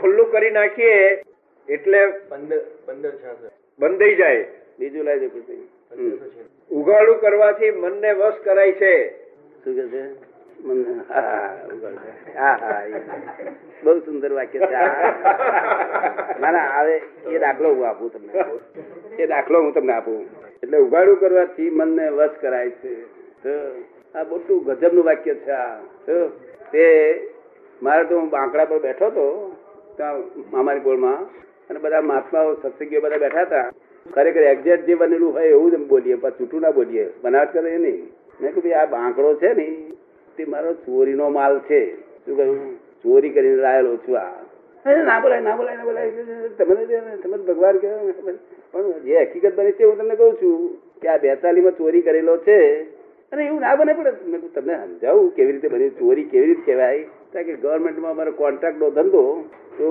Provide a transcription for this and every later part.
ખુલ્લું કરી નાખીએ એટલે બંધાઈ જાય. બીજું પછી ઉઘાડું કરવાથી મનને વશ કરાય છે. શું કે છે. બહુ સુંદર વાક્ય છે. ના ના હવે એ દાખલો હું આપું તમને. એ દાખલો હું તમને આપું. એટલે ઉગાડું કરવાથી મનને વશ કરાય છે. આ મોટું ગજબનું વાક્ય છે આ. તે મારે તો હું બાંકડા પર બેઠો હતો. મામાની પોળમાં અને બધા મહાત્માઓ, સત્સંગીઓ બધા બેઠા હતા. ખરેખર એક્ઝેક્ટ જે બનેલું હોય એવું જ બોલીએ, પણ છૂટું ના બોલીએ. બનાવટ કરે નહીં. મેં કહ્યું આ બાંકડો છે ને, તે મારો ચોરીનો માલ છે. શું કહ્યું? ચોરી કરીને લાયેલો છું આ. ના બોલાય ના બોલાય ના બોલાય. તમને તમે ભગવાન કહેવાય. પણ જે હકીકત બની છે હું તમને કહું છું કે આ બેતાલીમાં ચોરી કરેલો છે અને એવું ના બને પડે મેં તમને સમજાવું કેવી રીતે બની ચોરી કેવી રીતે કહેવાય? કારણ કે ગવર્મેન્ટમાં અમારો કોન્ટ્રાક્ટનો ધંધો તો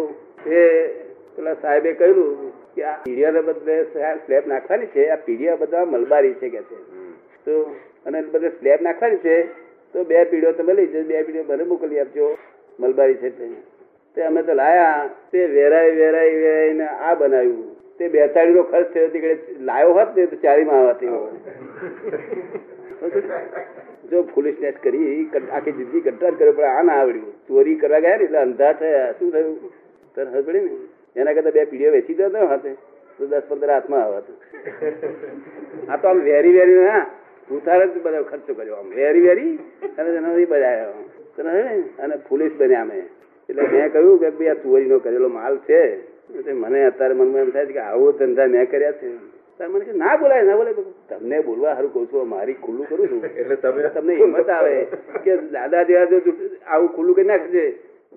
એ પેલા સાહેબે કહ્યું કે આ પીડિયાને બદલે સ્લેબ નાખવાની છે આ પીડિયા બધા મલબારી છે કે છે. તો અને બધે સ્લેબ નાખવાની છે તો બે પીડીઓ તમે લઈ જજો બે પીડીઓ મને મોકલી આપજો મલબારી છે તે. તે અમે તો લાયા તે વેરાઈ વેરાઈ વેરાઈને આ બનાવ્યું. તે બેતાળી નો ખર્ચ થયો તે લાયો હોત ને તો ચારીમાં આવતી જો પોલીસને કરી આખી જિંદગી કંટાળ કર્યો, પણ આ ના આવડ્યું. ચોરી કરવા ગયા ને એટલે અંધા થયા. શું થયું? તને ખબર પડી ને? એના કરતા બે પીડીઓ વેચી દો હાથે. તો દસ પંદર હાથમાં આવત આ તો આમ વેરી વેરી ના ભૂતાર જ બધો ખર્ચો કર્યો. આમ વેરી વેરી અને એનો બજાયો તને અને પોલીસ બન્યા અમે. એટલે મેં કહ્યું કે ભાઈ, આ ચોરીનો કરેલો માલ છે. મને અત્યારે મનમાં એમ થાય છે કે આવો ધંધા મેં કર્યા છે. મને કે ના બોલાય ના બોલાય તમને બોલવા સારું કહું છું મારી ખુલ્લું કરું છું. એટલે તમે તમને હિંમત આવે કે દાદા જેવા જો આવું ખુલ્લું કરી નાખજે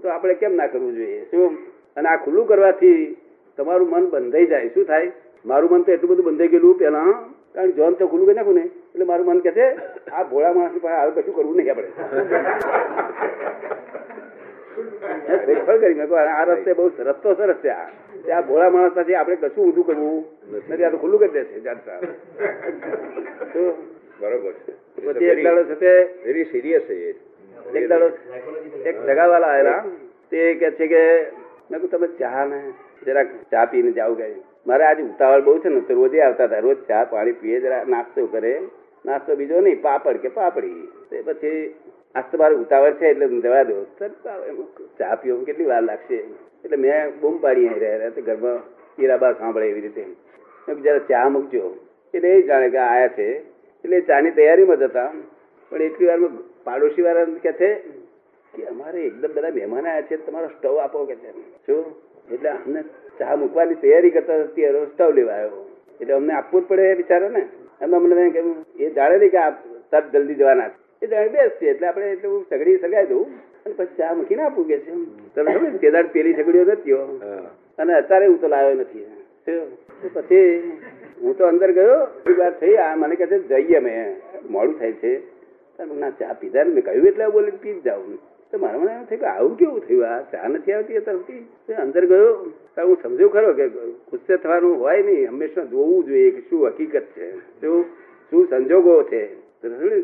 તો આપણે કેમ ના કરવું જોઈએ? શું? અને આ ખુલ્લું કરવાથી તમારું મન બંધાઈ જાય. શું થાય? મારું મન તો એટલું બધું બંધાઈ ગયેલું પહેલા કારણ જોન તો ખુલ્લું કરી નાખું ને એટલે મારું મન કહે છે આ ભોળા માણસ પાસે આવે કશું કરવું નહીં આપણે. મેં કરી મેં આ રસ્તે બહુ રસ્તો સરસ છે આ. આ ભોળા માણસ પાસે આપણે કશું ઊંધું કરવું નથી. આ તો ખુલ્લું કરી દેશે જાણતા બરોબર છે. એક દાડો તે વેરી સિરિયસ છે એક દાડો એક જગાવાલા આવેલા. તે કે છે કે મેં કહું તમે ચા ને જરાક ચા પીને જાવ ગઈ મારે આજે ઉતાવળ બહુ છે ને તો રોજે આવતા હતા રોજ ચા પાણી પીએ જરા નાસ્તો કરે. નાસ્તો બીજો નહીં પાપડ કે પાપડી. તે પછી આજ તો મારે ઉતાવળ છે એટલે જવા દો ચા પીવો કેટલી વાર લાગશે એટલે મેં બૂમ પાડી અહીં રહ્યા ઘરમાં ઈરાબા સાંભળે એવી રીતે. જરા ચા મૂકજો. એટલે એ જાણે કે આયા છે. એટલે ચાની તૈયારીમાં હતા. પણ એટલી વારમાં પાડોશી વાળા કે છે કે અમારે એકદમ બધા મહેમાન આવ્યા છે, તમારો સ્ટવ આપો કે છે. શું? એટલે અમને ચા મૂકવાની તૈયારી કરતા અત્યારે સ્ટવ લેવા આવ્યો. એટલે અમને આપવું જ પડે બિચારો ને એમને અમને કહ્યું, એ જાણે નહીં કે આ તરત જલ્દી જવાના છે. એ જાણે બેસ છે એટલે આપણે એટલે હું સગડી સગાઈ દઉં. અને પછી ચા મૂકીને આપું કે છે. તમે સમજ તે દાડ પેલી સગડીઓ નથી અને અત્યારે હું તો લાવ્યો નથી. પછી હું તો અંદર ગયો. થોડી વાર થઈ આ મને કહે છે જઈએ મેં મોડું થાય છે. ના ચા પીધા ને મેં કહ્યું એટલે બોલે પી જ જાઉં. તો મારા મને એમ થયું કે આવું કેવું થયું? આ ચા નથી આવતી એ તરફથી અંદર ગયો. તો હું સમજ્યો ખરો કે ગુસ્સે થવાનું હોય નહીં. હંમેશા જોવું જોઈએ કે શું હકીકત છે. શું શું સંજોગો છે.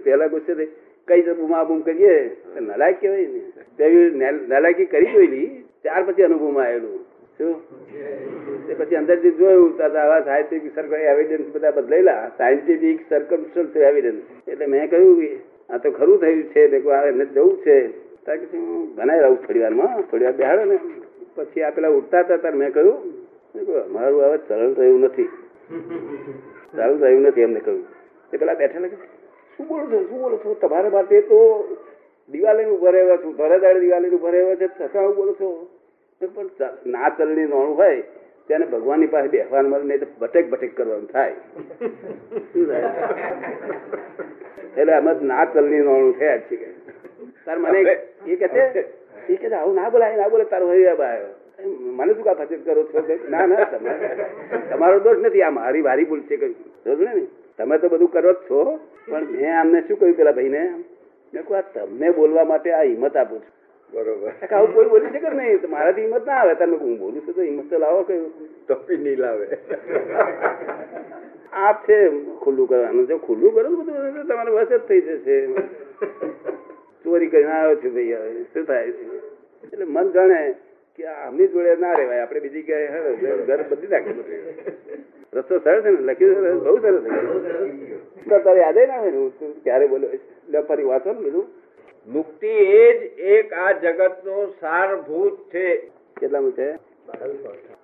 પહેલા ગુસ્સે થઈ. કઈ બુમા બૂમા કરીએ. નલાયક કહેવાય ને તેવી નેલ- નલાયકી કરી જોયેલી, ત્યાર પછી અનુભવમાં આવેલું. શું? પછી અંદરથી જોયું, તો આવા સાયન્ટિફિક સર્કલ એવિડન્સ બધા બદલાયેલા. સાયન્ટિફિક સર્કમસ્ટન્સ એવિડન્સ એટલે મેં કહ્યું કે આ તો ખરું થયું છે, મેં કહ્યું એને જવું છે. ત્યાં કે હું બનાવી રહું થોડી વારમાં થોડી વાર બેહાડો ને. પછી આ પેલા ઉઠતા હતા, ત્યારે મેં કહ્યું મારું હવે ચલણ રહ્યું નથી. ચરણ રહ્યું નથી, એમને કહ્યું. તે પેલા બેઠેલા કે? શું બોલો છો? શું બોલો છો? તમારા માટે તો દિવાળી ઊભા રહેવા છું. ધરે દાડે ઊભા રહેવા છે. છતાં હું બોલો છો. પણ ના ચલણી નોણું હોય, તેને ભગવાનની પાસે બેસવાનું મળે, નહીં તો ભટેક ભટેક કરવાનું થાય? એટલે આમાં ના ચલણી નોણું થયા જ છે તાર મને એ કે છે? એ કે આવું ના બોલાય, ના બોલે તારો હોય આવ્યો મને શું કા ફચેત કરો છો? ના ના તમારે તમારો દોષ નથી. આ મારી ભારી ભૂલ છે કઈ. દોષ ને? તમે તો બધું કરો જ છો. પણ મેં આમને શું કહ્યું પેલા ભાઈને? મેં કહું આ તમને બોલવા માટે આ હિંમત આપું છું. બરોબર. આવું કોઈ બોલી શકે નહીં. મારાથી હિંમત ના આવે. તમે હું બોલું છું તો હિંમત તો લાવો કયું ટોપી નહીં લાવે. આ છે ખુલ્લું કરવાનું. જો ખુલ્લું કરો બધું તમારે વસ જ થઈ જશે. ચોરી કરીને આવ્યો છું ભાઈ હવે શું થાય છે? એટલે મન જાણે કે આમની જોડે ના રહેવાય. આપણે બીજી ક્યાંય ઘર- બધી બદલી બધું. રસ્તો સરસ છે ને? લખ્યું છે બહુ સરસ છે. તારે યાદ ના આવે ને હું તું ક્યારે બોલ્યો? ફરી વાંચો ને બીજું. મુક્તિ એ જ એક આ જગતનો સારભૂત છે. કેટલામાં છે?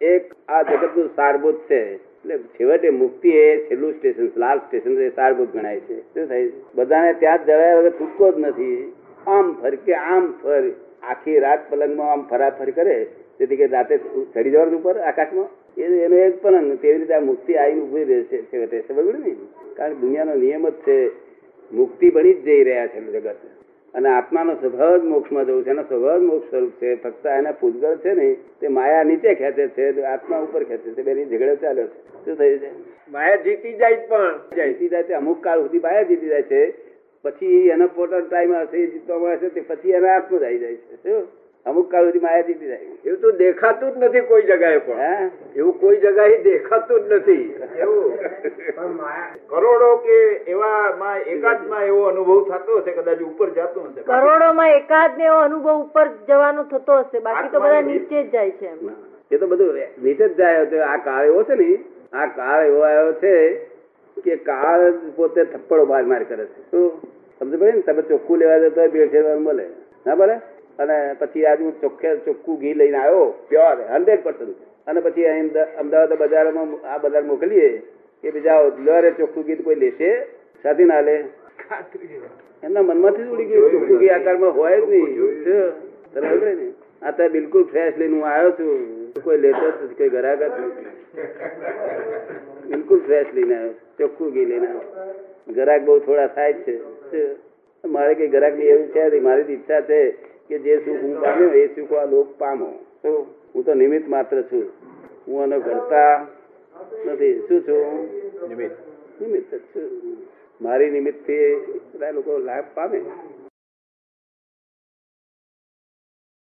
એક આ જગતનું સારભૂત છે. એટલે છેવટે મુક્તિ એ છેલ્લું સ્ટેશન લાસ્ટ સ્ટેશન એ સારભૂત ગણાય છે. શું થાય છે? બધાને ત્યાં જ જવાયા વગર છૂટકો જ નથી. આમ ફર કે આમ ફર. આખી રાત પલંગમાં આમ ફરાફર કરે. તેથી કે રાતે ચડી જવાનું ઉપર આકાશમાં. એનો એક પણ તેવી રીતે આ મુક્તિ આવી ઊભી રહે છે છેવટે સમજ ને? કારણ કે દુનિયાનો નિયમ જ છે મુક્તિ બની જ જઈ રહ્યા છે જગત અને આત્માનો સ્વભાવ જ મોક્ષમાં જવું છે એનો સ્વભાવ જ મોક્ષ સ્વરૂપ છે. ફક્ત એના પૂતગળ છે ને તે માયા નીચે ખેંચે છે આત્મા ઉપર ખેંચે છે બેની ઝઘડો ચાલ્યો છે. શું થયું છે? માયા જીતી જાય પણ. જીતી જાય છે અમુક કાળ સુધી માયા જીતી જાય છે. પછી એનો પોતાનો ટાઈમ આવશે જીતવા મળે છે તે પછી એના આત્મા જ આવી જાય છે. શું? અમુક કાળ સુધી માયા જીતી જાય એવું તો દેખાતું જ નથી કોઈ જગાએ પણ. એવું કોઈ જગાએ દેખાતું જ નથી. એવું. કરોડો કે એવા માં એકાદમાં એવો અનુભવ થતો હશે કદાચ ઉપર જતો હશે? કરોડોમાં એકાદ ને એવો અનુભવ ઉપર જવાનો થતો હશે. બાકી તો બધા નીચે જ જાય છે એ તો બધું નીચે જ જાય છે આ કાળ એવો છે ને આ કાળ એવો આવ્યો છે કે કાળ પોતે થપ્પડો માર માર કરે છે. શું? સમજ પડે ને? તમે ચોખ્ખું લેવા જતો હોય બે ફેરવાનું મળે. ના ભલે અને પછી આજે હું ચોખ્ખે ચોખ્ખું ઘી લઈને આવ્યો, પ્યોર, હંડ્રેડ પર્સન્ટ અને પછી અમદાવાદ બજારમાં આ બજાર મોકલીએ કે બીજા લરે ચોખ્ખું ઘી કોઈ લેશે સાથી ના લે. એમના મનમાંથી ઉડી ગયું, ચોખ્ખું ઘી આકારમાં હોય જ નહીં. ને? આ તો બિલકુલ ફ્રેશ લઈને હું આવ્યો છું. કોઈ લેતો જ કોઈ ઘરાક બિલકુલ ફ્રેશ લઈને આવ્યો, ચોખ્ખું ઘી લઈને આવ્યો. ઘરાક બહુ થોડા થાય છે. મારે કઈ ઘરાકની એવું છે મારી ઈચ્છા છે. કે જે સુખ હું પામ્યો એ સુખ આ લોક પામો? હું તો નિમિત્ત માત્ર છું. હું આનો કરતા નથી. શું છું? નિમિત્ત. નિમિત્ત છું. મારી નિમિત્તથી બધા લોકો લાભ પામે.